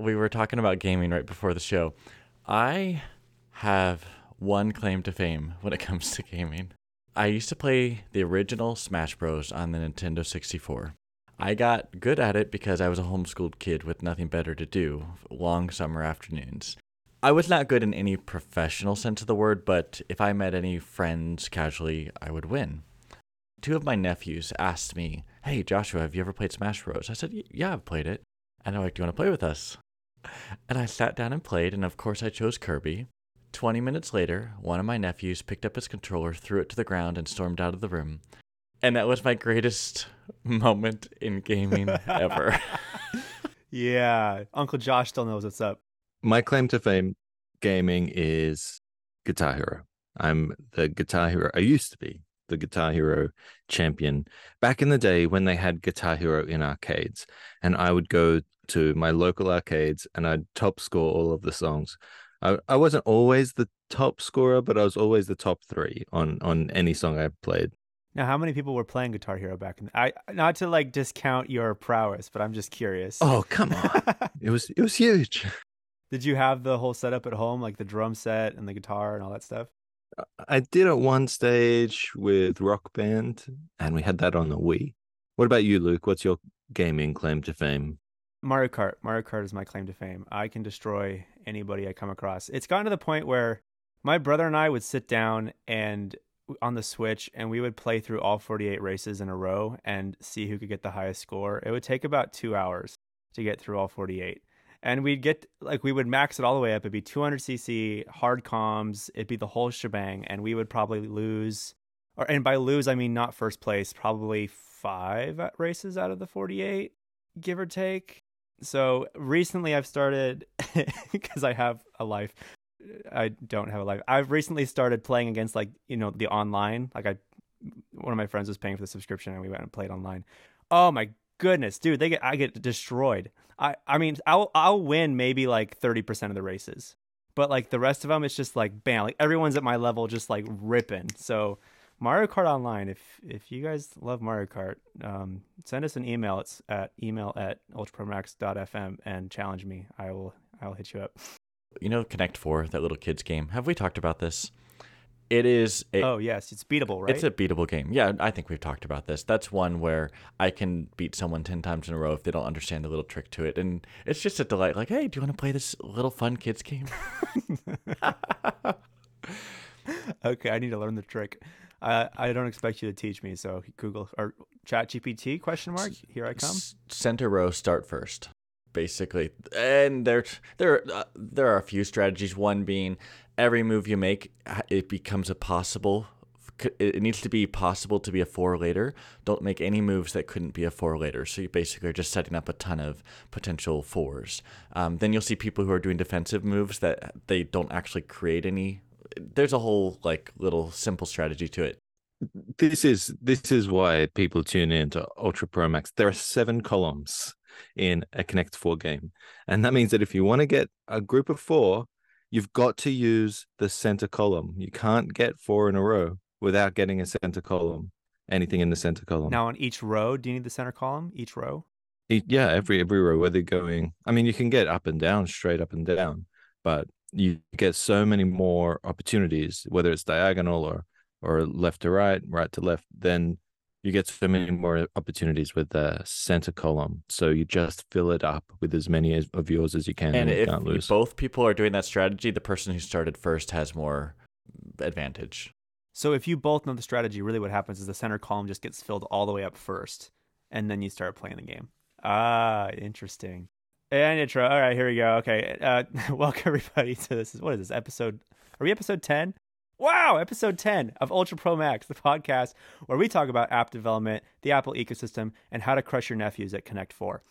we were talking about gaming right before the show. I have one claim to fame when it comes to gaming. I used to play the original Smash Bros. on the Nintendo 64. I got good at it because I was a homeschooled kid with nothing better to do long summer afternoons. I was not good in any professional sense of the word, but if I met any friends casually, I would win. Two of my nephews asked me, Hey, Joshua, have you ever played Smash Bros? I said, Yeah, I've played it. And they're like, Do you want to play with us? And I sat down and played, and of course, I chose Kirby. 20 minutes later, one of my nephews picked up his controller, threw it to the ground, and stormed out of the room. And that was my greatest moment in gaming ever. yeah, Uncle Josh still knows what's up. My claim to fame gaming is Guitar Hero. I'm the Guitar Hero. I used to be the Guitar Hero champion back in the day when they had Guitar Hero in arcades. And I would go to my local arcades and I'd top score all of the songs. I, I wasn't always the top scorer, but I was always the top three on on any song I played. Now, how many people were playing Guitar Hero back in? The, I not to like discount your prowess, but I'm just curious. Oh come on, it was it was huge. Did you have the whole setup at home, like the drum set and the guitar and all that stuff? I did at one stage with Rock Band, and we had that on the Wii. What about you, Luke? What's your gaming claim to fame? Mario Kart. Mario Kart is my claim to fame. I can destroy anybody I come across. It's gotten to the point where my brother and I would sit down and on the Switch and we would play through all 48 races in a row and see who could get the highest score. It would take about two hours to get through all 48. And we'd get, like, we would max it all the way up. It'd be 200cc, hard comms, it'd be the whole shebang. And we would probably lose, or, and by lose, I mean not first place, probably five races out of the 48, give or take. So recently I've started, because I have a life, I don't have a life. I've recently started playing against like you know the online. Like I, one of my friends was paying for the subscription, and we went and played online. Oh my goodness, dude, they get I get destroyed. I I mean I'll I'll win maybe like thirty percent of the races, but like the rest of them, it's just like bam, like everyone's at my level, just like ripping. So Mario Kart Online. If if you guys love Mario Kart, um, send us an email. It's at email at ultrapromax.fm and challenge me. I will I will hit you up. You know, Connect Four, that little kids game. Have we talked about this? It is. A, oh yes, it's beatable, right? It's a beatable game. Yeah, I think we've talked about this. That's one where I can beat someone ten times in a row if they don't understand the little trick to it, and it's just a delight. Like, hey, do you want to play this little fun kids game? okay, I need to learn the trick. I I don't expect you to teach me. So Google or Chat GPT question mark. Here I come. Center row, start first. Basically, and there there uh, there are a few strategies. One being every move you make, it becomes a possible. It needs to be possible to be a four later. Don't make any moves that couldn't be a four later. So you basically are just setting up a ton of potential fours. Um, then you'll see people who are doing defensive moves that they don't actually create any there's a whole like little simple strategy to it. This is this is why people tune in to Ultra Pro Max. There are seven columns in a Connect Four game, and that means that if you want to get a group of four, you've got to use the center column. You can't get four in a row without getting a center column. Anything in the center column. Now, on each row, do you need the center column? Each row? Yeah, every every row. Whether going, I mean, you can get up and down, straight up and down, but you get so many more opportunities, whether it's diagonal or or left to right, right to left, then you get so many more opportunities with the center column. So you just fill it up with as many of yours as you can, and, and if can't lose. both people are doing that strategy, the person who started first has more advantage. So if you both know the strategy, really what happens is the center column just gets filled all the way up first, and then you start playing the game. Ah, interesting. And intro. All right, here we go. Okay, uh, welcome everybody to this. Is What is this episode? Are we episode ten? Wow, episode 10 of Ultra Pro Max, the podcast where we talk about app development, the Apple ecosystem, and how to crush your nephews at Connect 4.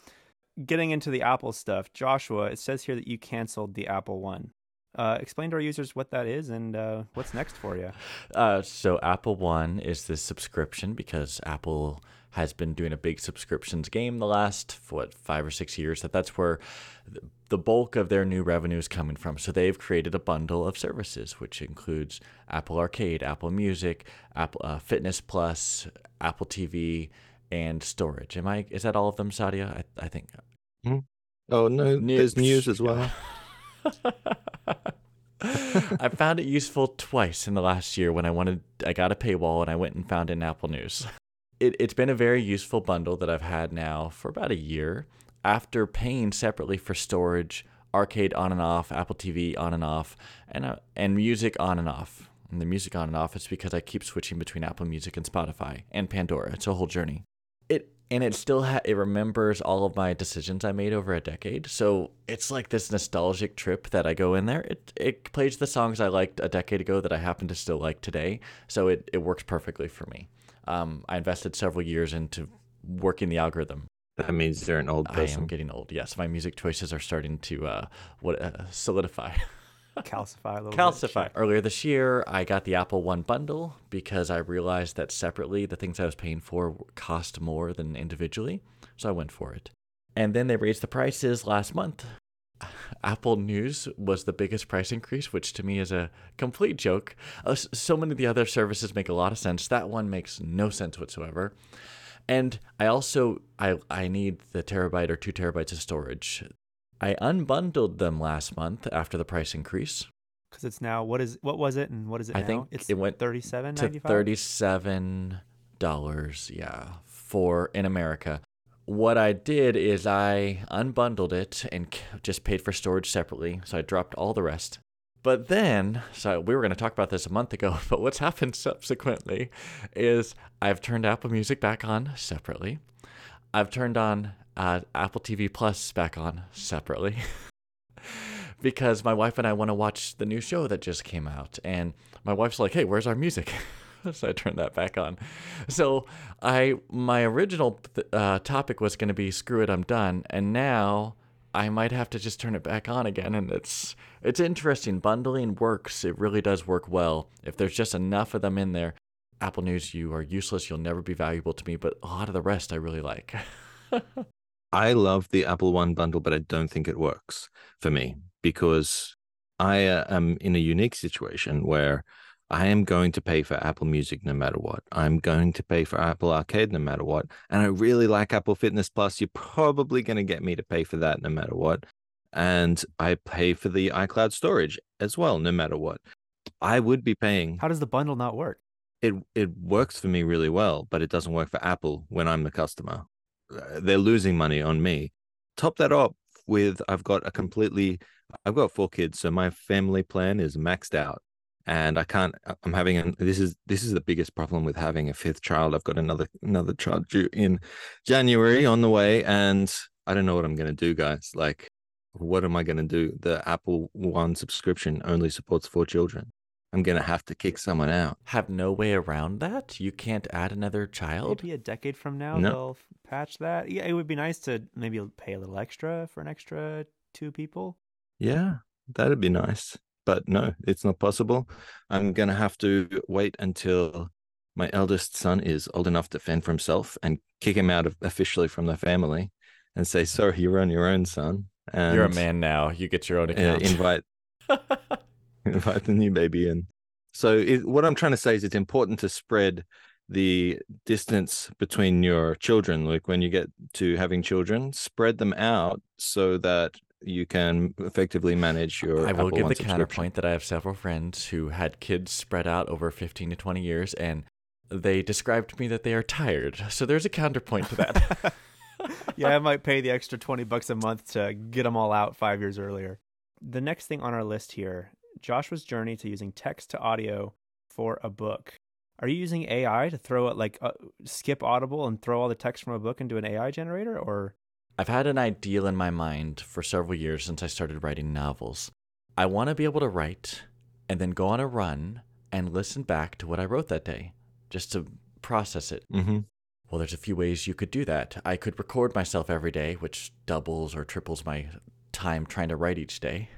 Getting into the Apple stuff, Joshua, it says here that you canceled the Apple One. Uh, explain to our users what that is and uh, what's next for you. Uh, so, Apple One is this subscription because Apple has been doing a big subscriptions game the last what five or six years that that's where the bulk of their new revenue is coming from so they've created a bundle of services which includes apple arcade apple music apple uh, fitness plus apple tv and storage am i is that all of them sadia i, I think mm-hmm. Oh no, there's news as well. I found it useful twice in the last year when I wanted I got a paywall and I went and found it in Apple News. It, it's been a very useful bundle that I've had now for about a year. After paying separately for storage, arcade on and off, Apple TV on and off, and uh, and music on and off. And the music on and off is because I keep switching between Apple Music and Spotify and Pandora. It's a whole journey. It and it still ha- it remembers all of my decisions I made over a decade. So it's like this nostalgic trip that I go in there. It it plays the songs I liked a decade ago that I happen to still like today. So it it works perfectly for me. Um, I invested several years into working the algorithm. That means they're an old person. I am getting old. Yes, my music choices are starting to uh, what uh, solidify. calcify a little calcify. bit. Earlier this year, I got the Apple One bundle because I realized that separately the things I was paying for cost more than individually, so I went for it. And then they raised the prices last month. Apple News was the biggest price increase, which to me is a complete joke. Uh, so many of the other services make a lot of sense. That one makes no sense whatsoever. And I also I I need the terabyte or two terabytes of storage. I unbundled them last month after the price increase. Because it's now what is what was it and what is it I now? think it's it went thirty seven to thirty-seven dollars. Yeah, for in America. What I did is I unbundled it and just paid for storage separately. So I dropped all the rest. But then, so we were going to talk about this a month ago, but what's happened subsequently is I've turned Apple Music back on separately. I've turned on uh, Apple TV Plus back on separately because my wife and I want to watch the new show that just came out. And my wife's like, hey, where's our music? so I turned that back on. So I my original uh, topic was going to be screw it, I'm done, and now I might have to just turn it back on again. And it's it's interesting. Bundling works. It really does work well. If there's just enough of them in there, Apple News, you are useless. You'll never be valuable to me. But a lot of the rest I really like. I love the Apple One bundle, but I don't think it works for me because I uh, am in a unique situation where I am going to pay for Apple Music no matter what. I'm going to pay for Apple Arcade no matter what. And I really like Apple Fitness Plus. You're probably going to get me to pay for that no matter what. And I pay for the iCloud storage as well, no matter what. I would be paying. How does the bundle not work? It it works for me really well, but it doesn't work for Apple when I'm the customer. Uh, they're losing money on me. Top that up with I've got a completely I've got four kids, so my family plan is maxed out and I can't. Uh, I'm having an. This is this is the biggest problem with having a fifth child. I've got another another child due in January on the way, and I don't know what I'm going to do, guys. Like, what am I going to do? The Apple One subscription only supports four children. I'm going to have to kick someone out. Have no way around that. You can't add another child. Maybe a decade from now No. they'll patch that. Yeah, it would be nice to maybe pay a little extra for an extra two people. Yeah, that'd be nice. But no, it's not possible. I'm going to have to wait until my eldest son is old enough to fend for himself and kick him out of, officially from the family and say, sorry, you're on your own, son. And You're a man now. You get your own uh, account. invite invite the new baby in. So it, what I'm trying to say is it's important to spread the distance between your children. Like when you get to having children, spread them out so that you can effectively manage your. I will Apple give One the counterpoint that I have several friends who had kids spread out over 15 to 20 years, and they described to me that they are tired. So there's a counterpoint to that. yeah, I might pay the extra 20 bucks a month to get them all out five years earlier. The next thing on our list here Joshua's journey to using text to audio for a book. Are you using AI to throw it like uh, skip Audible and throw all the text from a book into an AI generator? Or I've had an ideal in my mind for several years since I started writing novels. I want to be able to write and then go on a run and listen back to what I wrote that day just to process it. hmm Well, there's a few ways you could do that. I could record myself every day, which doubles or triples my time trying to write each day.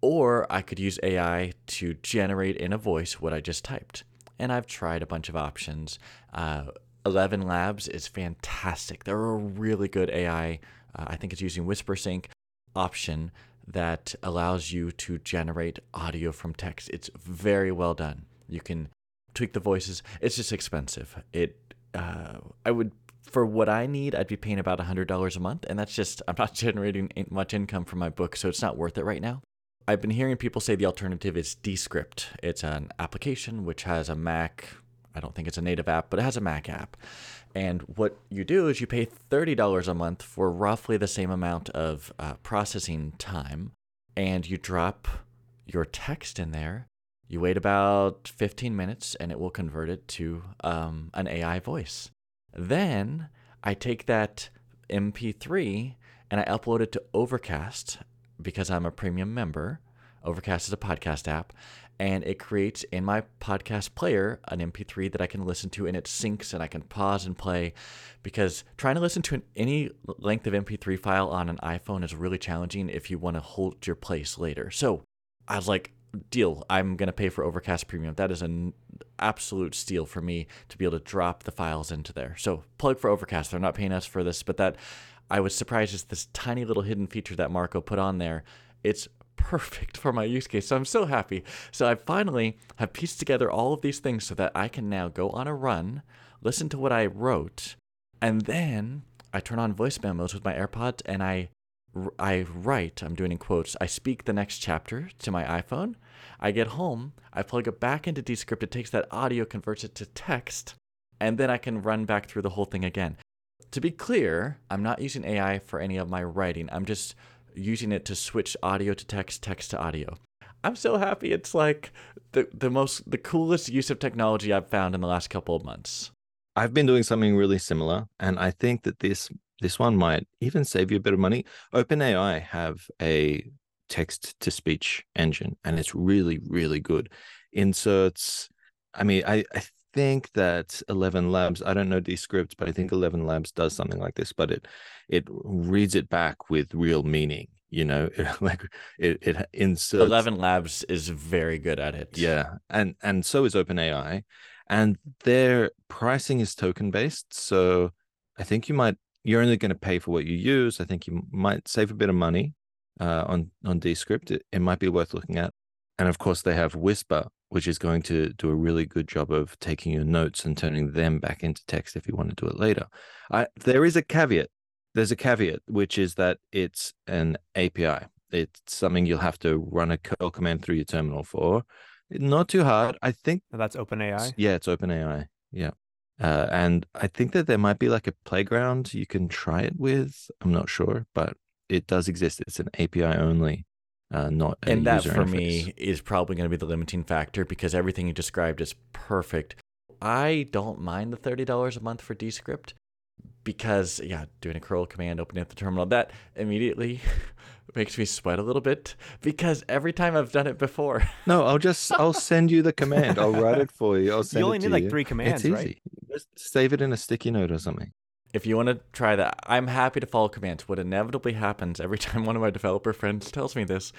Or I could use AI to generate in a voice what I just typed. And I've tried a bunch of options. Uh, Eleven Labs is fantastic. They're a really good AI. Uh, I think it's using WhisperSync option that allows you to generate audio from text. It's very well done. You can tweak the voices. It's just expensive. It uh, I would for what I need, I'd be paying about $100 a month. And that's just, I'm not generating much income from my book, so it's not worth it right now. I've been hearing people say the alternative is Descript. It's an application which has a Mac. I don't think it's a native app, but it has a Mac app. And what you do is you pay $30 a month for roughly the same amount of uh, processing time, and you drop your text in there. You wait about 15 minutes, and it will convert it to um, an AI voice. Then I take that MP3 and I upload it to Overcast because I'm a premium member. Overcast is a podcast app, and it creates in my podcast player an MP3 that I can listen to, and it syncs, and I can pause and play. Because trying to listen to an, any length of MP3 file on an iPhone is really challenging if you want to hold your place later. So I was like, deal. I'm going to pay for Overcast Premium. That is an absolute steal for me to be able to drop the files into there. So plug for Overcast. They're not paying us for this, but that I was surprised is this tiny little hidden feature that Marco put on there. It's perfect for my use case. So I'm so happy. So I finally have pieced together all of these things so that I can now go on a run, listen to what I wrote, and then I turn on voice memos with my AirPods and I I write, I'm doing in quotes, I speak the next chapter to my iPhone. I get home, I plug it back into Descript, it takes that audio, converts it to text, and then I can run back through the whole thing again. To be clear, I'm not using AI for any of my writing. I'm just using it to switch audio to text, text to audio. I'm so happy. It's like the the most the coolest use of technology I've found in the last couple of months. I've been doing something really similar, and I think that this this one might even save you a bit of money. OpenAI have a text to speech engine, and it's really really good. Inserts. I mean, I, I think that Eleven Labs, I don't know Descript, but I think Eleven Labs does something like this, but it it reads it back with real meaning. You know, like it it inserts. Eleven Labs is very good at it. Yeah, and and so is OpenAI, and their pricing is token based. So I think you might you're only going to pay for what you use. I think you might save a bit of money uh, on on Descript. It, it might be worth looking at. And of course, they have Whisper, which is going to do a really good job of taking your notes and turning them back into text if you want to do it later. I, there is a caveat. There's a caveat, which is that it's an API. It's something you'll have to run a curl command through your terminal for. Not too hard. I think that's OpenAI. Yeah, it's OpenAI. Yeah. Uh, and I think that there might be like a playground you can try it with. I'm not sure, but it does exist. It's an API only uh, not and that for interface. me is probably going to be the limiting factor because everything you described is perfect. I don't mind the $30 a month for descript because yeah doing a curl command opening up the terminal that immediately makes me sweat a little bit because every time i've done it before. No i'll just i'll send you the command. I'll write it for you. I'll send you only it need to like you. three commands it's right? easy. Just save it in a sticky note or something if you want to try that, I'm happy to follow commands. What inevitably happens every time one of my developer friends tells me this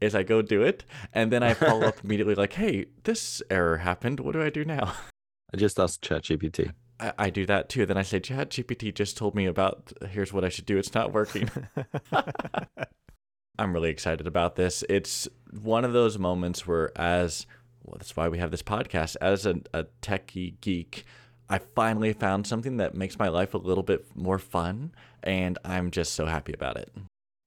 is I go do it, and then I follow up immediately like, hey, this error happened. What do I do now? I just asked ChatGPT. I, I do that too. Then I say, ChatGPT just told me about here's what I should do. It's not working. I'm really excited about this. It's one of those moments where, as well, that's why we have this podcast, as a, a techie geek, I finally found something that makes my life a little bit more fun, and I'm just so happy about it.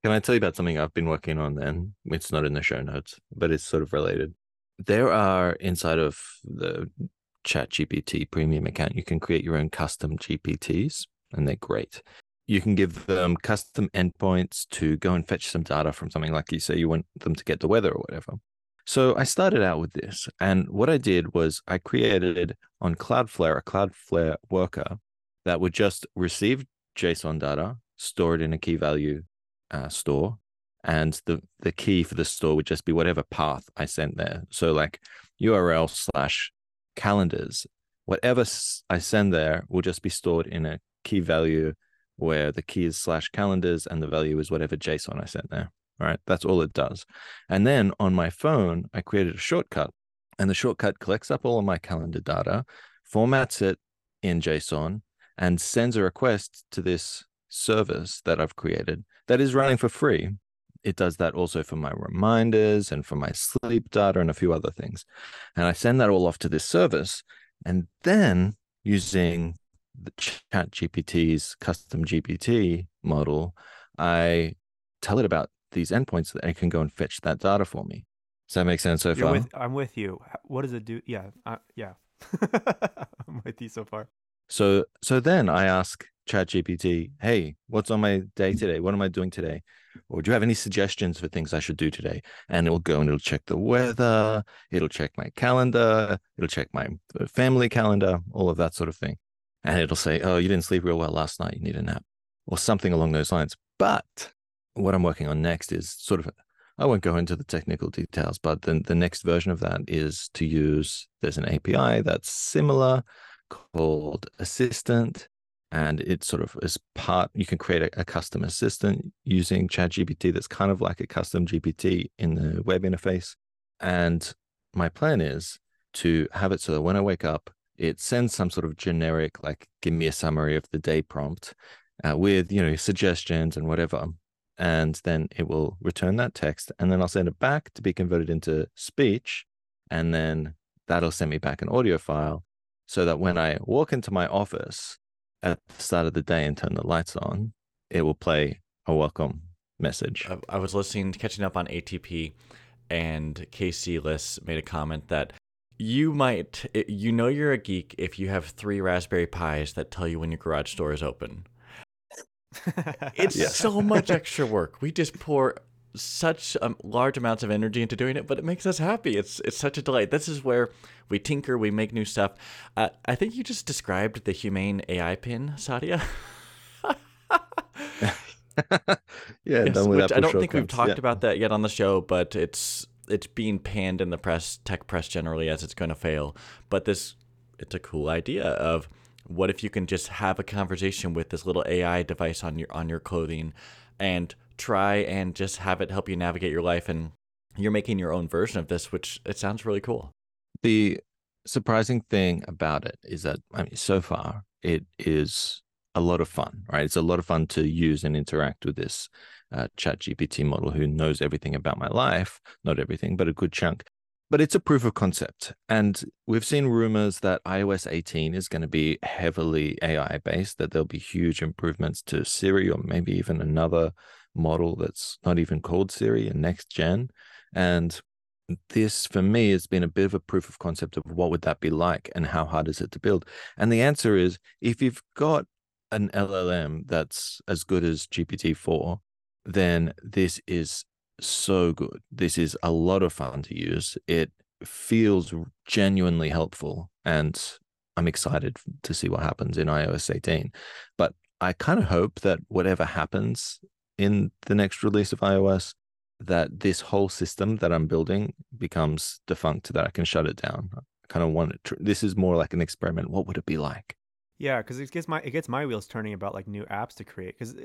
Can I tell you about something I've been working on then? It's not in the show notes, but it's sort of related. There are inside of the Chat GPT premium account, you can create your own custom GPTs, and they're great. You can give them custom endpoints to go and fetch some data from something like you say you want them to get the weather or whatever. So I started out with this. And what I did was I created on Cloudflare a Cloudflare worker that would just receive JSON data, store it in a key value uh, store. And the, the key for the store would just be whatever path I sent there. So, like URL slash calendars, whatever I send there will just be stored in a key value where the key is slash calendars and the value is whatever JSON I sent there. Right. That's all it does. And then on my phone, I created a shortcut, and the shortcut collects up all of my calendar data, formats it in JSON, and sends a request to this service that I've created that is running for free. It does that also for my reminders and for my sleep data and a few other things. And I send that all off to this service. And then using the Chat GPT's custom GPT model, I tell it about these endpoints that it can go and fetch that data for me. Does that make sense so You're far? with, I'm with you. What does it do? Yeah, uh, yeah. I'm with you so far. So so then I ask ChatGPT, hey, what's on my day today? What am I doing today? Or do you have any suggestions for things I should do today? And it'll go and it'll check the weather, it'll check my calendar, it'll check my uh, family calendar, all of that sort of thing. And it'll say, oh, you didn't sleep real well last night, you need a nap, or something along those lines. But what I'm working on next is sort of I won't go into the technical details, but the, the next version of that is to use there's an API that's similar called Assistant. And it sort of is part, you can create a, a custom assistant using ChatGPT that's kind of like a custom GPT in the web interface. And my plan is to have it so that when I wake up, it sends some sort of generic, like, give me a summary of the day prompt uh, with, you know, suggestions and whatever. And then it will return that text. And then I'll send it back to be converted into speech. And then that'll send me back an audio file so that when I walk into my office at the start of the day and turn the lights on, it will play a welcome message. I, was listening, catching up on ATP, and Casey Liss made a comment that you might, you know, you're a geek if you have three Raspberry Pis that tell you when your garage door is open. It's Yeah. so much extra work. We just pour such um, large amounts of energy into doing it, but it makes us happy. It's it's such a delight. This is where we tinker, we make new stuff. Uh, I think you just described the humane AI pin, Sadia. yeah, Yes, done with which I don't think we've talked Yeah. about that yet on the show, but it's it's being panned in the press, tech press generally, as it's going to fail. But this, it's a cool idea of what if you can just have a conversation with this little AI device on your on your clothing, and try and just have it help you navigate your life, and you're making your own version of this, which it sounds really cool. The surprising thing about it is that I mean, so far it is a lot of fun, right? It's a lot of fun to use and interact with this uh, Chat GPT model who knows everything about my life, not everything, but a good chunk. But it's a proof of concept. And we've seen rumors that iOS 18 is going to be heavily AI based, that there'll be huge improvements to Siri or maybe even another model that's not even called Siri and next gen. And this for me has been a bit of a proof of concept of what would that be like and how hard is it to build and the answer is if you've got an llm that's as good as gpt-4 then this is so good this is a lot of fun to use it feels genuinely helpful and i'm excited to see what happens in ios 18 but i kind of hope that whatever happens in the next release of ios that this whole system that I'm building becomes defunct, that I can shut it down. I kind of want it. To, this is more like an experiment. What would it be like? Yeah, because it gets my it gets my wheels turning about like new apps to create. Because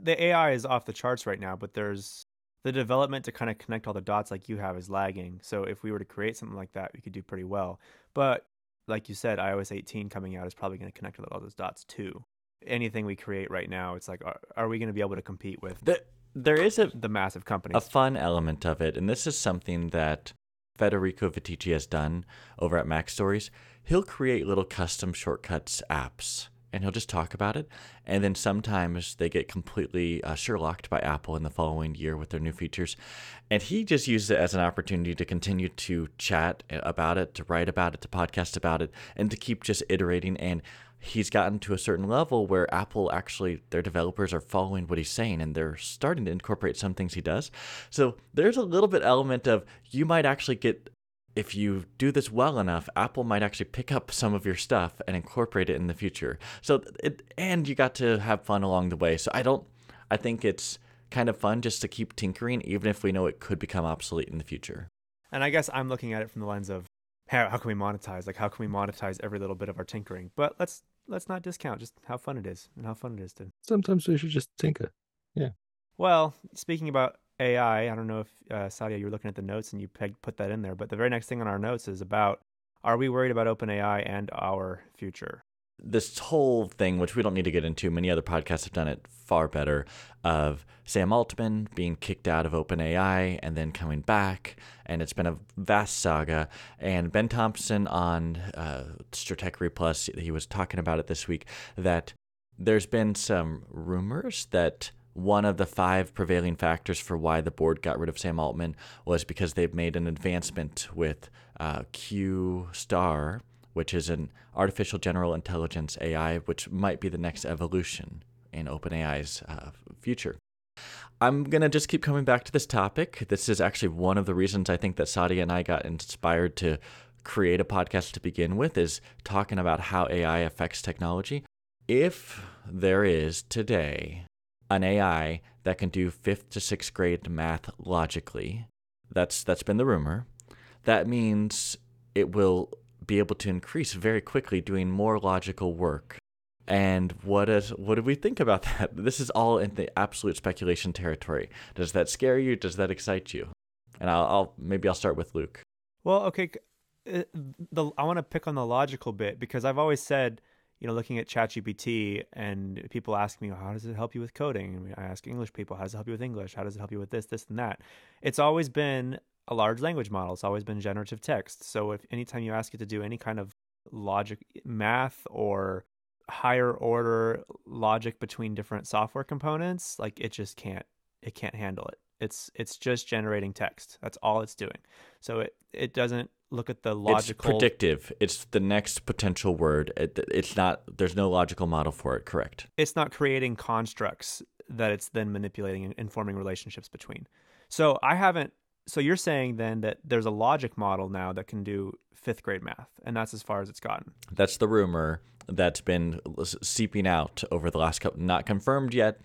the AI is off the charts right now, but there's the development to kind of connect all the dots like you have is lagging. So if we were to create something like that, we could do pretty well. But like you said, iOS 18 coming out is probably going to connect with all those dots too. Anything we create right now, it's like, are, are we going to be able to compete with The, there is a the massive company. a fun element of it, and this is something that Federico Viticci has done over at Mac Stories. He'll create little custom shortcuts apps, and he'll just talk about it. And then sometimes they get completely uh, Sherlocked by Apple in the following year with their new features. And he just uses it as an opportunity to continue to chat about it, to write about it, to podcast about it, and to keep just iterating. And he's gotten to a certain level where Apple actually, their developers are following what he's saying and they're starting to incorporate some things he does. So there's a little bit element of you might actually get, if you do this well enough, Apple might actually pick up some of your stuff and incorporate it in the future. So it, and you got to have fun along the way. So I don't, I think it's kind of fun just to keep tinkering, even if we know it could become obsolete in the future. And I guess I'm looking at it from the lens of how, how can we monetize? Like how can we monetize every little bit of our tinkering? But let's let's not discount just how fun it is and how fun it is to. Sometimes we should just tinker. Yeah. Well, speaking about AI, I don't know if uh, Sadia, you were looking at the notes and you pegged, put that in there, but the very next thing on our notes is about: Are we worried about OpenAI and our future? this whole thing, which we don't need to get into, many other podcasts have done it far better, of Sam Altman being kicked out of OpenAI and then coming back. And it's been a vast saga. And Ben Thompson on uh, Stratechery Plus, he was talking about it this week that there's been some rumors that one of the five prevailing factors for why the board got rid of Sam Altman was because they've made an advancement with uh, Q Star, which is an artificial general intelligence AI, which might be the next evolution in OpenAI's uh, future. I'm going to just keep coming back to this topic. This is actually one of the reasons I think that Sadia and I got inspired to create a podcast to begin with is talking about how AI affects technology. If there is today an AI that can do 5th to 6th grade math logically, that's that's been the rumor. That means it will be able to increase very quickly doing more logical work and what is what do we think about that? This is all in the absolute speculation territory. Does that scare you? Does that excite you? And I'll, I'll maybe I'll start with Luke. Well, okay, uh, the I want to pick on the logical bit because I've always said, you know, looking at ChatGPT and people ask me, how does it help you with coding? I ask English people, how does it help you with English? How does it help you with this, this, and that? It's always been a large language model. It's always been generative text. So if anytime you ask it to do any kind of logic, math, or higher order logic between different software components, like it just can't it can't handle it. It's it's just generating text. That's all it's doing. So it it doesn't look at the logical. It's predictive. It's the next potential word. It, it's not. There's no logical model for it. Correct. It's not creating constructs that it's then manipulating and forming relationships between. So I haven't. So you're saying then that there's a logic model now that can do fifth grade math, and that's as far as it's gotten. That's the rumor that's been seeping out over the last couple, not confirmed yet.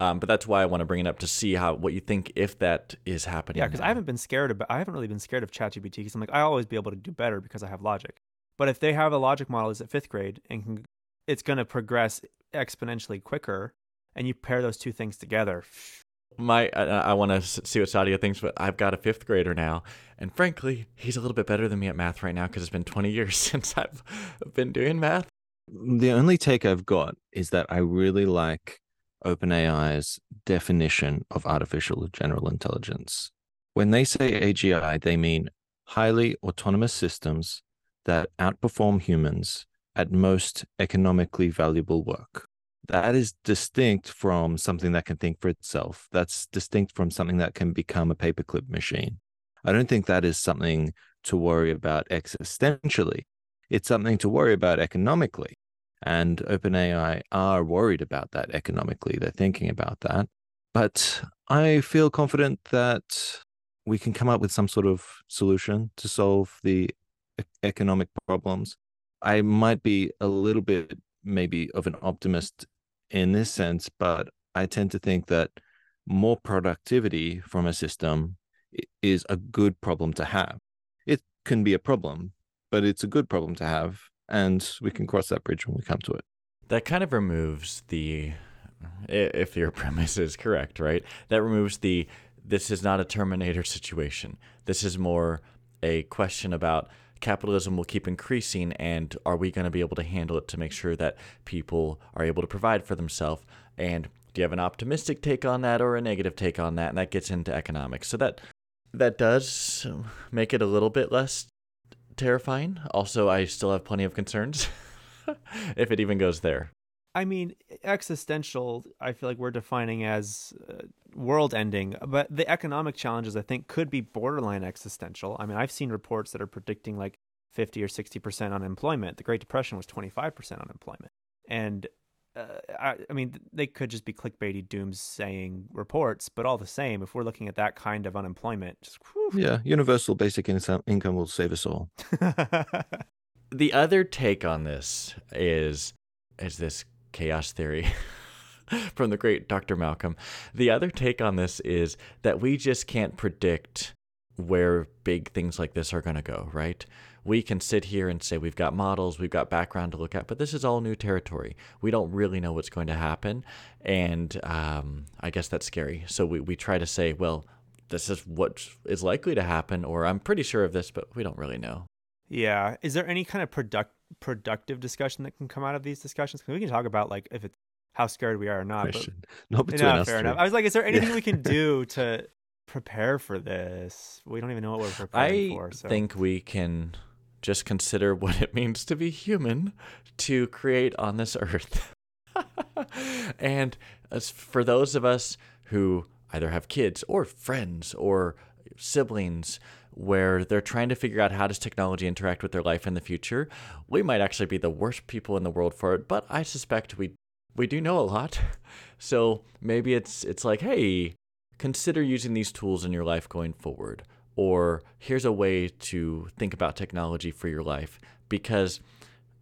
Um, but that's why I want to bring it up to see how what you think if that is happening. Yeah, because I haven't been scared about. I haven't really been scared of ChatGPT because I'm like I always be able to do better because I have logic. But if they have a logic model is at fifth grade and can, it's going to progress exponentially quicker, and you pair those two things together. My, I, I want to see what Sadia thinks, but I've got a fifth grader now, and frankly, he's a little bit better than me at math right now because it's been 20 years since I've been doing math. The only take I've got is that I really like OpenAI's definition of artificial general intelligence. When they say AGI, they mean highly autonomous systems that outperform humans at most economically valuable work. That is distinct from something that can think for itself. That's distinct from something that can become a paperclip machine. I don't think that is something to worry about existentially it's something to worry about economically. And OpenAI are worried about that economically. They're thinking about that. But I feel confident that we can come up with some sort of solution to solve the economic problems. I might be a little bit maybe of an optimist in this sense, but I tend to think that more productivity from a system is a good problem to have. It can be a problem, but it's a good problem to have, and we can cross that bridge when we come to it. That kind of removes the, if your premise is correct, right? That removes the, this is not a Terminator situation. This is more a question about capitalism will keep increasing and are we going to be able to handle it to make sure that people are able to provide for themselves and do you have an optimistic take on that or a negative take on that and that gets into economics so that that does make it a little bit less terrifying. Also, I still have plenty of concerns if it even goes there. I mean, existential, I feel like we're defining as uh, world ending, but the economic challenges I think could be borderline existential. I mean, I've seen reports that are predicting like 50 or 60% unemployment. The Great Depression was 25% unemployment. And uh, I, I, mean, they could just be clickbaity doomsaying reports, but all the same, if we're looking at that kind of unemployment, just, yeah, universal basic income income will save us all. the other take on this is is this chaos theory from the great Dr. Malcolm. The other take on this is that we just can't predict where big things like this are going to go, right? We can sit here and say we've got models, we've got background to look at, but this is all new territory. We don't really know what's going to happen. And um, I guess that's scary. So we, we try to say, well, this is what is likely to happen, or I'm pretty sure of this, but we don't really know. Yeah. Is there any kind of product productive discussion that can come out of these discussions. 'Cause we can talk about like if it's how scared we are or not. But Question. Not between no, us fair enough. I was like, is there anything we can do to prepare for this? We don't even know what we're preparing I for. So think we can just consider what it means to be human to create on this earth. and for those of us who either have kids or friends or siblings where they're trying to figure out how does technology interact with their life in the future, we might actually be the worst people in the world for it, but I suspect we we do know a lot. So maybe it's it's like, hey, consider using these tools in your life going forward or here's a way to think about technology for your life because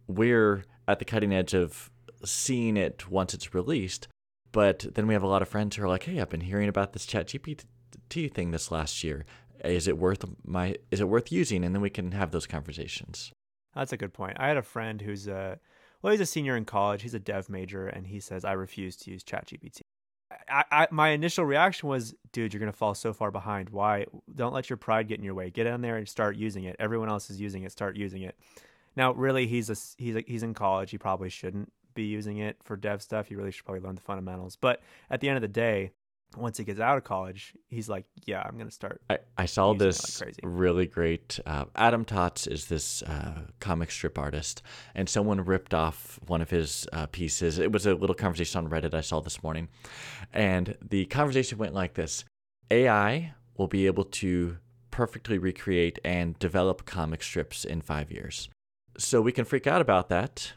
we're at the cutting edge of seeing it once it's released but then we have a lot of friends who are like hey i've been hearing about this chat gpt thing this last year is it worth my is it worth using and then we can have those conversations that's a good point. I had a friend who's a well, he's a senior in college. He's a dev major, and he says I refuse to use ChatGPT. I, I my initial reaction was, dude, you're gonna fall so far behind. Why? Don't let your pride get in your way. Get in there and start using it. Everyone else is using it. Start using it. Now, really, he's a he's a, he's in college. He probably shouldn't be using it for dev stuff. He really should probably learn the fundamentals. But at the end of the day, once he gets out of college, he's like, yeah, I'm gonna start. I, I saw like this crazy. really great. Uh, Adam Tots is this uh, comic strip artist, and someone ripped off one of his uh, pieces. It was a little conversation on Reddit I saw this morning, and the conversation went like this: AI will be able to perfectly recreate and develop comic strips in five years. So we can freak out about that,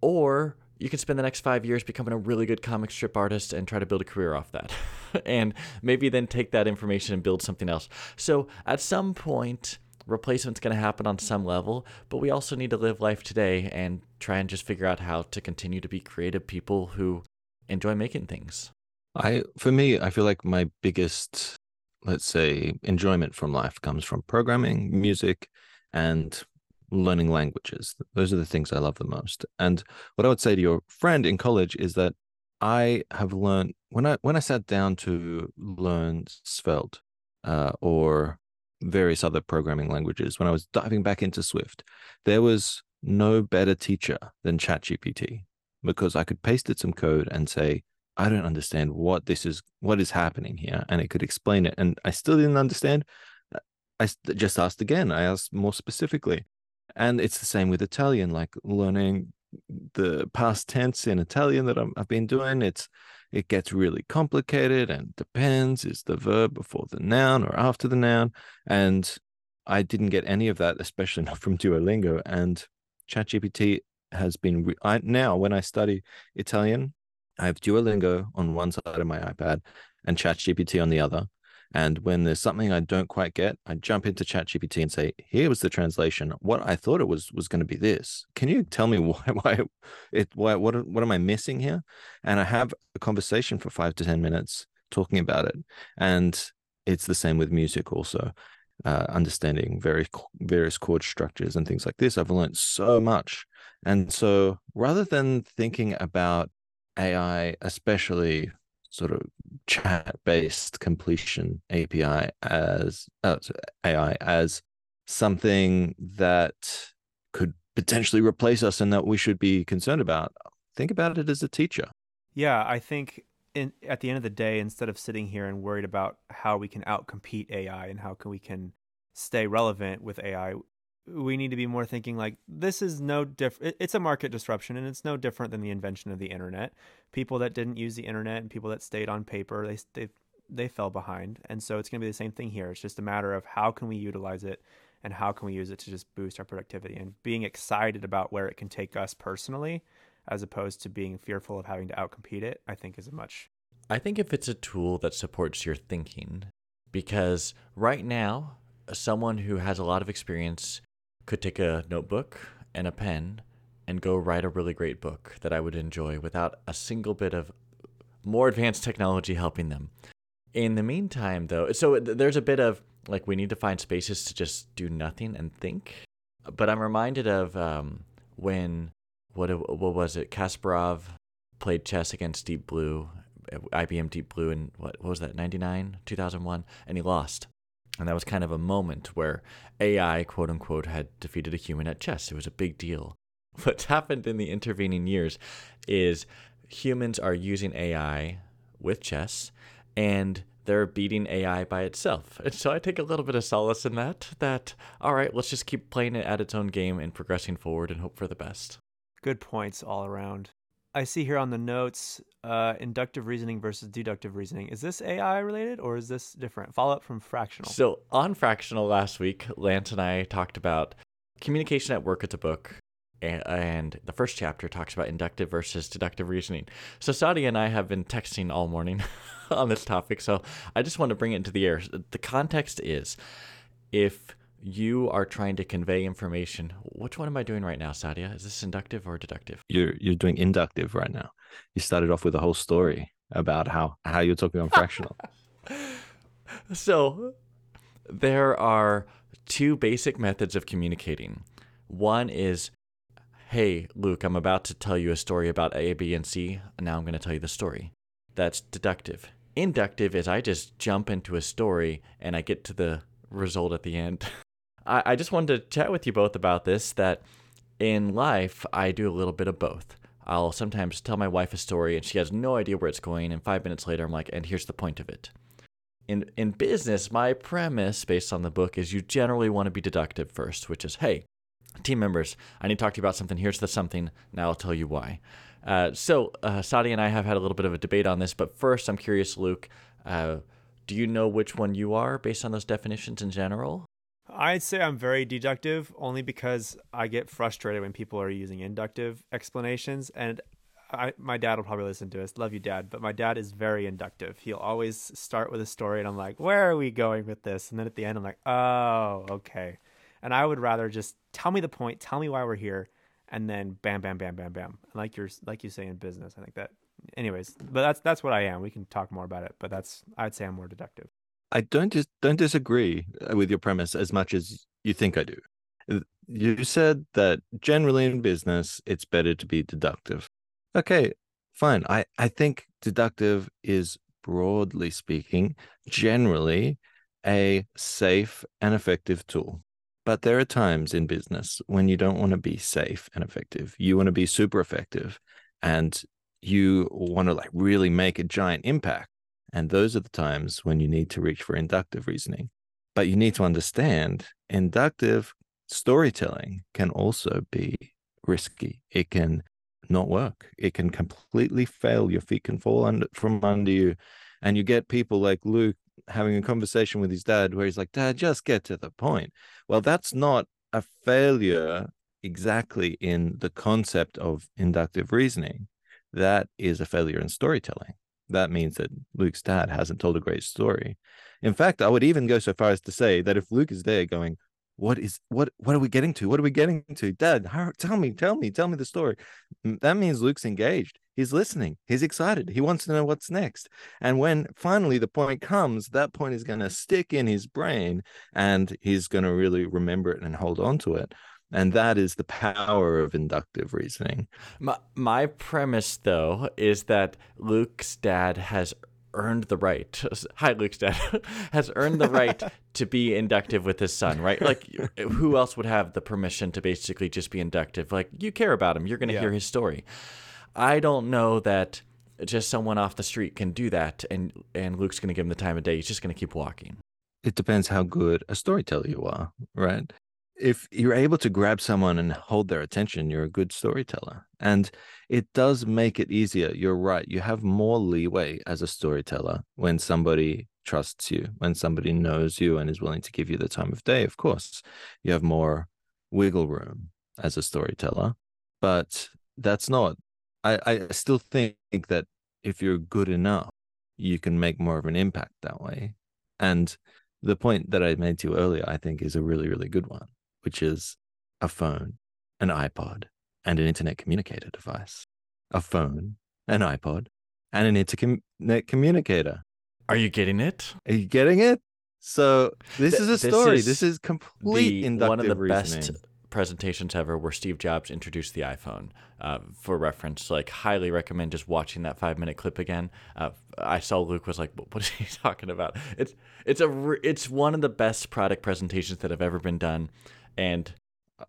or you can spend the next five years becoming a really good comic strip artist and try to build a career off that. and maybe then take that information and build something else. So at some point, replacement's going to happen on some level, but we also need to live life today and try and just figure out how to continue to be creative people who enjoy making things. I for me, I feel like my biggest, let's say, enjoyment from life comes from programming, music, and learning languages. Those are the things I love the most. And what I would say to your friend in college is that I have learned when I when I sat down to learn Svelte uh, or various other programming languages, when I was diving back into Swift, there was no better teacher than ChatGPT because I could paste it some code and say, I don't understand what this is, what is happening here, and it could explain it. And I still didn't understand. I just asked again. I asked more specifically, and it's the same with Italian. Like learning the past tense in Italian that I'm, I've been doing. It's it gets really complicated and depends is the verb before the noun or after the noun, and I didn't get any of that, especially not from Duolingo. And ChatGPT has been re- I, now when I study Italian, I have Duolingo on one side of my iPad and ChatGPT on the other. And when there's something I don't quite get, I jump into ChatGPT and say, "Here was the translation. What I thought it was was going to be this. Can you tell me why? Why it? Why? What? What am I missing here?" And I have a conversation for five to ten minutes talking about it. And it's the same with music also. Uh, understanding very various chord structures and things like this, I've learned so much. And so, rather than thinking about AI, especially sort of chat based completion API as uh, AI as something that could potentially replace us and that we should be concerned about. Think about it as a teacher. Yeah, I think in, at the end of the day, instead of sitting here and worried about how we can outcompete AI and how can we can stay relevant with AI, we need to be more thinking like this is no different. It's a market disruption, and it's no different than the invention of the internet. People that didn't use the internet and people that stayed on paper, they they they fell behind, and so it's going to be the same thing here. It's just a matter of how can we utilize it and how can we use it to just boost our productivity and being excited about where it can take us personally as opposed to being fearful of having to outcompete it, I think is a much. I think if it's a tool that supports your thinking, because right now, someone who has a lot of experience could take a notebook and a pen and go write a really great book that I would enjoy without a single bit of more advanced technology helping them. In the meantime, though, so there's a bit of like we need to find spaces to just do nothing and think. But I'm reminded of um, when what what was it? Kasparov played chess against Deep Blue, IBM Deep Blue, in what, what was that? 99, 2001, and he lost. And that was kind of a moment where AI, quote unquote, had defeated a human at chess. It was a big deal. what's happened in the intervening years is humans are using AI with chess and they're beating AI by itself. And so I take a little bit of solace in that, that, all right, let's just keep playing it at its own game and progressing forward and hope for the best. Good points all around. I see here on the notes uh, inductive reasoning versus deductive reasoning. Is this AI related or is this different? Follow up from fractional. So on fractional last week, Lance and I talked about communication at work. It's a book. And the first chapter talks about inductive versus deductive reasoning. So Sadia and I have been texting all morning on this topic. So I just want to bring it into the air. The context is if you are trying to convey information. Which one am I doing right now, Sadia? Is this inductive or deductive? You're you're doing inductive right now. You started off with a whole story about how how you're talking on fractional. so there are two basic methods of communicating. One is, hey, Luke, I'm about to tell you a story about A, B, and C, and now I'm going to tell you the story. That's deductive. Inductive is I just jump into a story and I get to the result at the end. I, I just wanted to chat with you both about this that in life, I do a little bit of both. I'll sometimes tell my wife a story and she has no idea where it's going. And five minutes later, I'm like, and here's the point of it. In, in business, my premise based on the book is you generally want to be deductive first, which is, hey, team members, I need to talk to you about something. Here's the something. Now I'll tell you why. Uh, so, uh, Sadia and I have had a little bit of a debate on this, but first, I'm curious, Luke, uh, do you know which one you are based on those definitions in general? I'd say I'm very deductive only because I get frustrated when people are using inductive explanations. And I, my dad will probably listen to this. Love you, dad. But my dad is very inductive. He'll always start with a story, and I'm like, where are we going with this? And then at the end, I'm like, oh, okay. And I would rather just tell me the point, tell me why we're here, and then bam, bam, bam, bam, bam. Like you're like you say in business, I think that. Anyways, but that's that's what I am. We can talk more about it, but that's I'd say I'm more deductive. I don't dis- don't disagree uh, with your premise as much as you think I do. You said that generally in business, it's better to be deductive. Okay, fine. I, I think deductive is broadly speaking, generally a safe and effective tool. But there are times in business when you don't want to be safe and effective. You want to be super effective and you want to like really make a giant impact. And those are the times when you need to reach for inductive reasoning. But you need to understand inductive storytelling can also be risky. It can not work. It can completely fail. Your feet can fall under, from under you. And you get people like Luke having a conversation with his dad where he's like, Dad, just get to the point. Well, that's not a failure exactly in the concept of inductive reasoning. That is a failure in storytelling that means that Luke's dad hasn't told a great story. In fact, I would even go so far as to say that if Luke is there going, what is what what are we getting to? What are we getting to? Dad, how, tell me, tell me, tell me the story. That means Luke's engaged. He's listening. He's excited. He wants to know what's next. And when finally the point comes, that point is going to stick in his brain and he's going to really remember it and hold on to it. And that is the power of inductive reasoning. My, my premise, though, is that Luke's dad has earned the right. Hi, Luke's dad has earned the right to be inductive with his son, right? Like, who else would have the permission to basically just be inductive? Like, you care about him, you're going to yeah. hear his story. I don't know that just someone off the street can do that, and and Luke's going to give him the time of day. He's just going to keep walking. It depends how good a storyteller you are, right? If you're able to grab someone and hold their attention, you're a good storyteller. And it does make it easier. You're right. You have more leeway as a storyteller when somebody trusts you, when somebody knows you and is willing to give you the time of day. Of course, you have more wiggle room as a storyteller. But that's not, I, I still think that if you're good enough, you can make more of an impact that way. And the point that I made to you earlier, I think, is a really, really good one which is a phone, an iPod, and an internet communicator device. A phone, an iPod, and an internet communicator. Are you getting it? Are you getting it? So this Th- is a story. This is, this is complete the, inductive one of the reasoning. best presentations ever where Steve Jobs introduced the iPhone. Uh, for reference, like highly recommend just watching that five minute clip again. Uh, I saw Luke was like, "What is he talking about?" It's it's a it's one of the best product presentations that have ever been done. And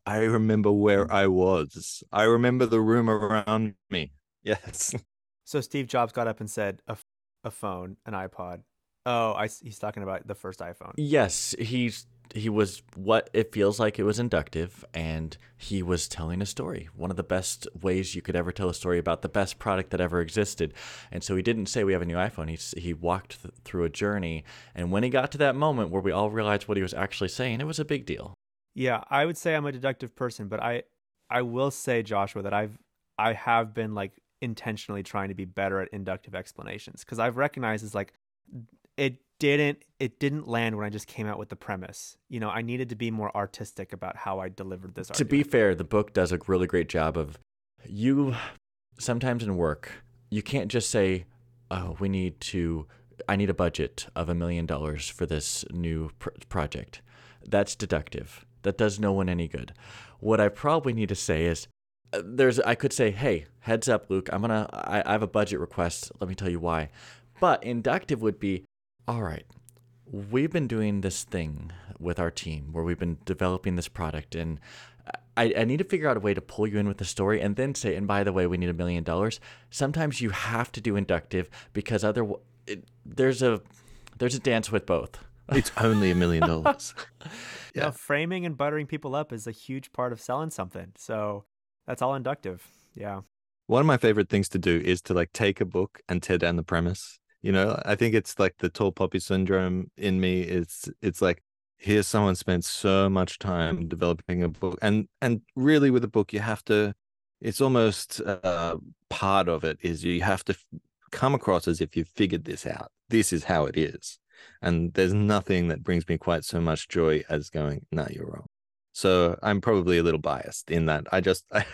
I remember where I was. I remember the room around me. Yes. So Steve Jobs got up and said, a, a phone, an iPod. Oh, I, he's talking about the first iPhone. Yes, he's he was what it feels like it was inductive and he was telling a story one of the best ways you could ever tell a story about the best product that ever existed and so he didn't say we have a new iphone he, he walked th- through a journey and when he got to that moment where we all realized what he was actually saying it was a big deal Yeah, I would say I'm a deductive person, but I I will say Joshua that I've I have been like intentionally trying to be better at inductive explanations because I've recognized it's like it didn't it didn't land when I just came out with the premise. You know, I needed to be more artistic about how I delivered this. to be fair the book does a really great job of you sometimes in work you can't just say oh we need to i need a budget of a million dollars for this new pr- project that's deductive that does no one any good. What i probably need to say is uh, there's i could say hey heads up luke i'm gonna I, I have a budget request. Let me tell you why. But inductive would be all right we've been doing this thing with our team where we've been developing this product and I, I need to figure out a way to pull you in with the story and then say and by the way we need a million dollars. Sometimes you have to do inductive because other it, there's a there's a dance with both It's only a million dollars. Yeah. framing and buttering people up is a huge part of selling something. So that's all inductive. Yeah. One of my favorite things to do is to like take a book and tear down the premise. You know, I think it's like the tall poppy syndrome in me. It's it's like here's someone spent so much time developing a book, and and really with a book you have to. It's almost uh, part of it is you have to f- come across as if you've figured this out. This is how it is, and there's nothing that brings me quite so much joy as going, "No, you're wrong." So I'm probably a little biased in that. I just I,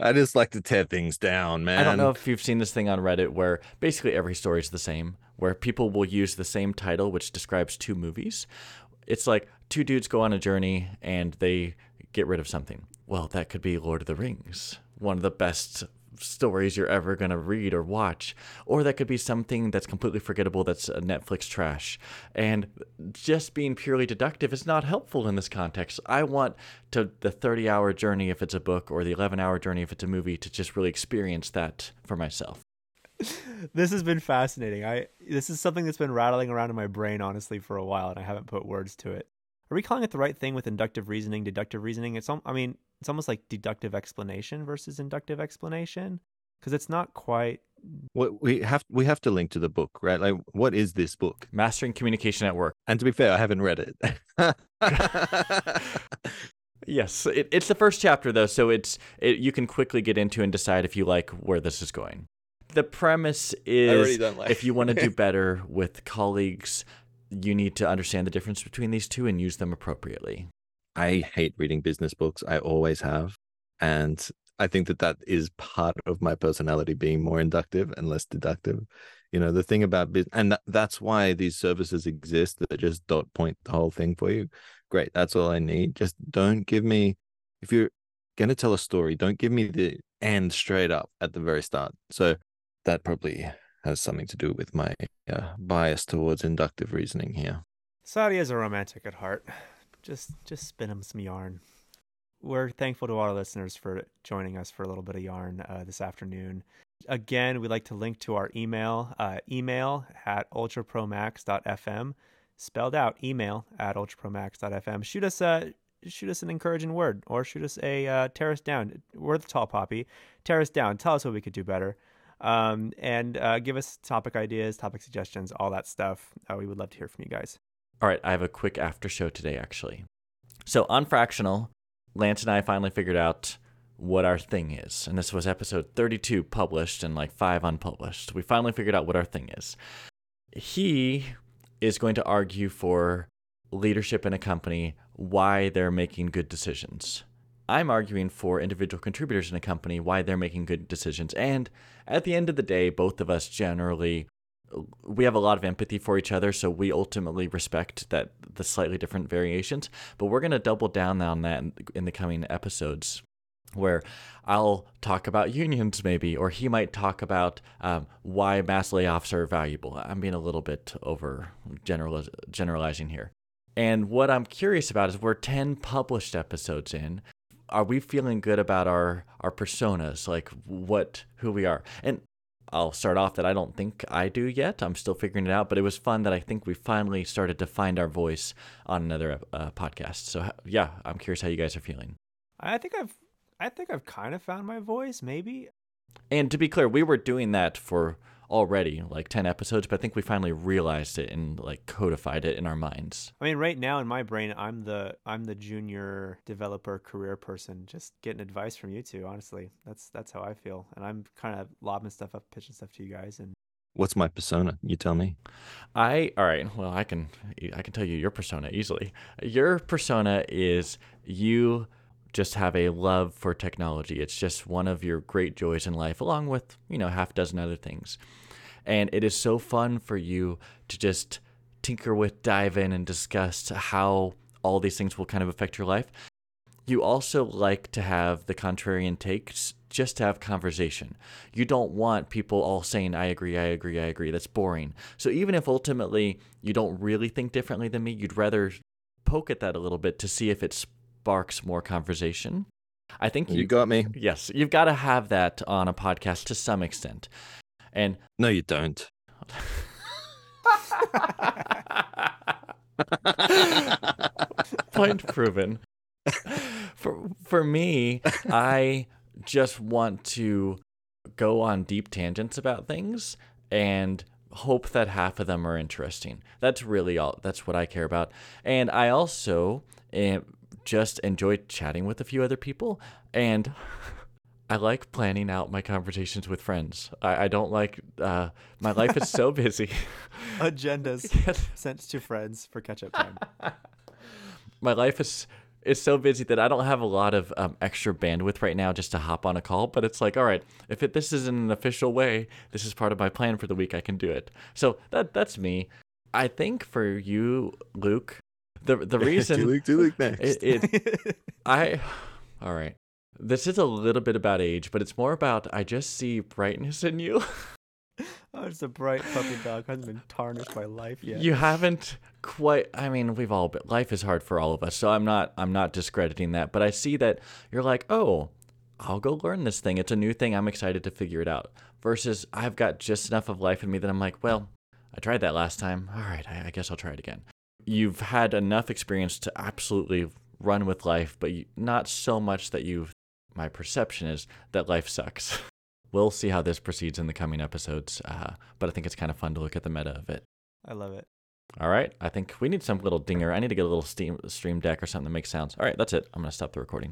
I just like to tear things down, man. I don't know if you've seen this thing on Reddit where basically every story is the same, where people will use the same title, which describes two movies. It's like two dudes go on a journey and they get rid of something. Well, that could be Lord of the Rings, one of the best stories you're ever going to read or watch. Or that could be something that's completely forgettable that's a Netflix trash. And just being purely deductive is not helpful in this context. I want to the 30 hour journey if it's a book or the 11 hour journey if it's a movie to just really experience that for myself. This has been fascinating. I this is something that's been rattling around in my brain honestly for a while and I haven't put words to it. Are we calling it the right thing with inductive reasoning, deductive reasoning? It's al- I mean, it's almost like deductive explanation versus inductive explanation because it's not quite what we have we have to link to the book, right? Like, what is this book? Mastering communication at work. And to be fair, I haven't read it. Yes, it, it's the first chapter though, so it's it, you can quickly get into and decide if you like where this is going. The premise is don't like if you want to do better with colleagues, you need to understand the difference between these two and use them appropriately. I hate reading business books. I always have. And I think that that is part of my personality being more inductive and less deductive. You know, the thing about business, and that, that's why these services exist that just dot point the whole thing for you. Great. That's all I need. Just don't give me, if you're going to tell a story, don't give me the end straight up at the very start. So that probably has something to do with my uh, bias towards inductive reasoning here. Sadia is a romantic at heart. Just just spin them some yarn. We're thankful to all our listeners for joining us for a little bit of yarn uh, this afternoon. Again, we'd like to link to our email, uh, email at ultrapromax.fm, spelled out email at ultrapromax.fm. Shoot us a shoot us an encouraging word or shoot us a uh, tear us down. We're the tall poppy. Tear us down. Tell us what we could do better. Um, and uh, give us topic ideas, topic suggestions, all that stuff. Uh, we would love to hear from you guys. All right, I have a quick after show today, actually. So, on Fractional, Lance and I finally figured out what our thing is. And this was episode 32 published and like five unpublished. We finally figured out what our thing is. He is going to argue for leadership in a company, why they're making good decisions. I'm arguing for individual contributors in a company, why they're making good decisions. And at the end of the day, both of us generally we have a lot of empathy for each other, so we ultimately respect that the slightly different variations. But we're going to double down on that in, the coming episodes, where I'll talk about unions maybe, or he might talk about um, why mass layoffs are valuable. I'm being a little bit over general, generalizing here. And what I'm curious about is we're 10 published episodes in. Are we feeling good about our our personas, like what who we are? And I'll start off that I don't think I do yet. I'm still figuring it out, but it was fun that I think we finally started to find our voice on another uh, podcast. So yeah, I'm curious how you guys are feeling. I think I've I think I've kind of found my voice, maybe. And to be clear, we were doing that for already like 10 episodes but i think we finally realized it and like codified it in our minds. I mean right now in my brain i'm the i'm the junior developer career person just getting advice from you two honestly. That's that's how i feel and i'm kind of lobbing stuff up pitching stuff to you guys and what's my persona? You tell me. I all right well i can i can tell you your persona easily. Your persona is you just have a love for technology. It's just one of your great joys in life, along with, you know, half dozen other things. And it is so fun for you to just tinker with, dive in, and discuss how all these things will kind of affect your life. You also like to have the contrarian takes, just to have conversation. You don't want people all saying, I agree, I agree, I agree. That's boring. So even if ultimately you don't really think differently than me, you'd rather poke at that a little bit to see if it sparks more conversation. I think you, you got me. Yes, you've got to have that on a podcast to some extent. And no, you don't. Point proven. For for me, I just want to go on deep tangents about things and hope that half of them are interesting. That's really all. That's what I care about. And I also am, just enjoy chatting with a few other people and I like planning out my conversations with friends. I, I don't like uh, my life is so busy. Agendas sent to friends for catch up time. my life is is so busy that I don't have a lot of um, extra bandwidth right now just to hop on a call. But it's like, all right, if it, this is in an official way, this is part of my plan for the week. I can do it. So that that's me. I think for you, Luke, the the reason do Luke, do Luke next. It, it, I all right. This is a little bit about age, but it's more about I just see brightness in you. oh, it's a bright puppy dog. Hasn't been tarnished by life yet. You haven't quite. I mean, we've all been. Life is hard for all of us, so I'm not. I'm not discrediting that. But I see that you're like, oh, I'll go learn this thing. It's a new thing. I'm excited to figure it out. Versus, I've got just enough of life in me that I'm like, well, I tried that last time. All right, I, I guess I'll try it again. You've had enough experience to absolutely run with life, but not so much that you've my perception is that life sucks. we'll see how this proceeds in the coming episodes, uh, but I think it's kind of fun to look at the meta of it. I love it. All right, I think we need some little dinger. I need to get a little steam, stream deck or something that makes sounds. All right, that's it. I'm going to stop the recording.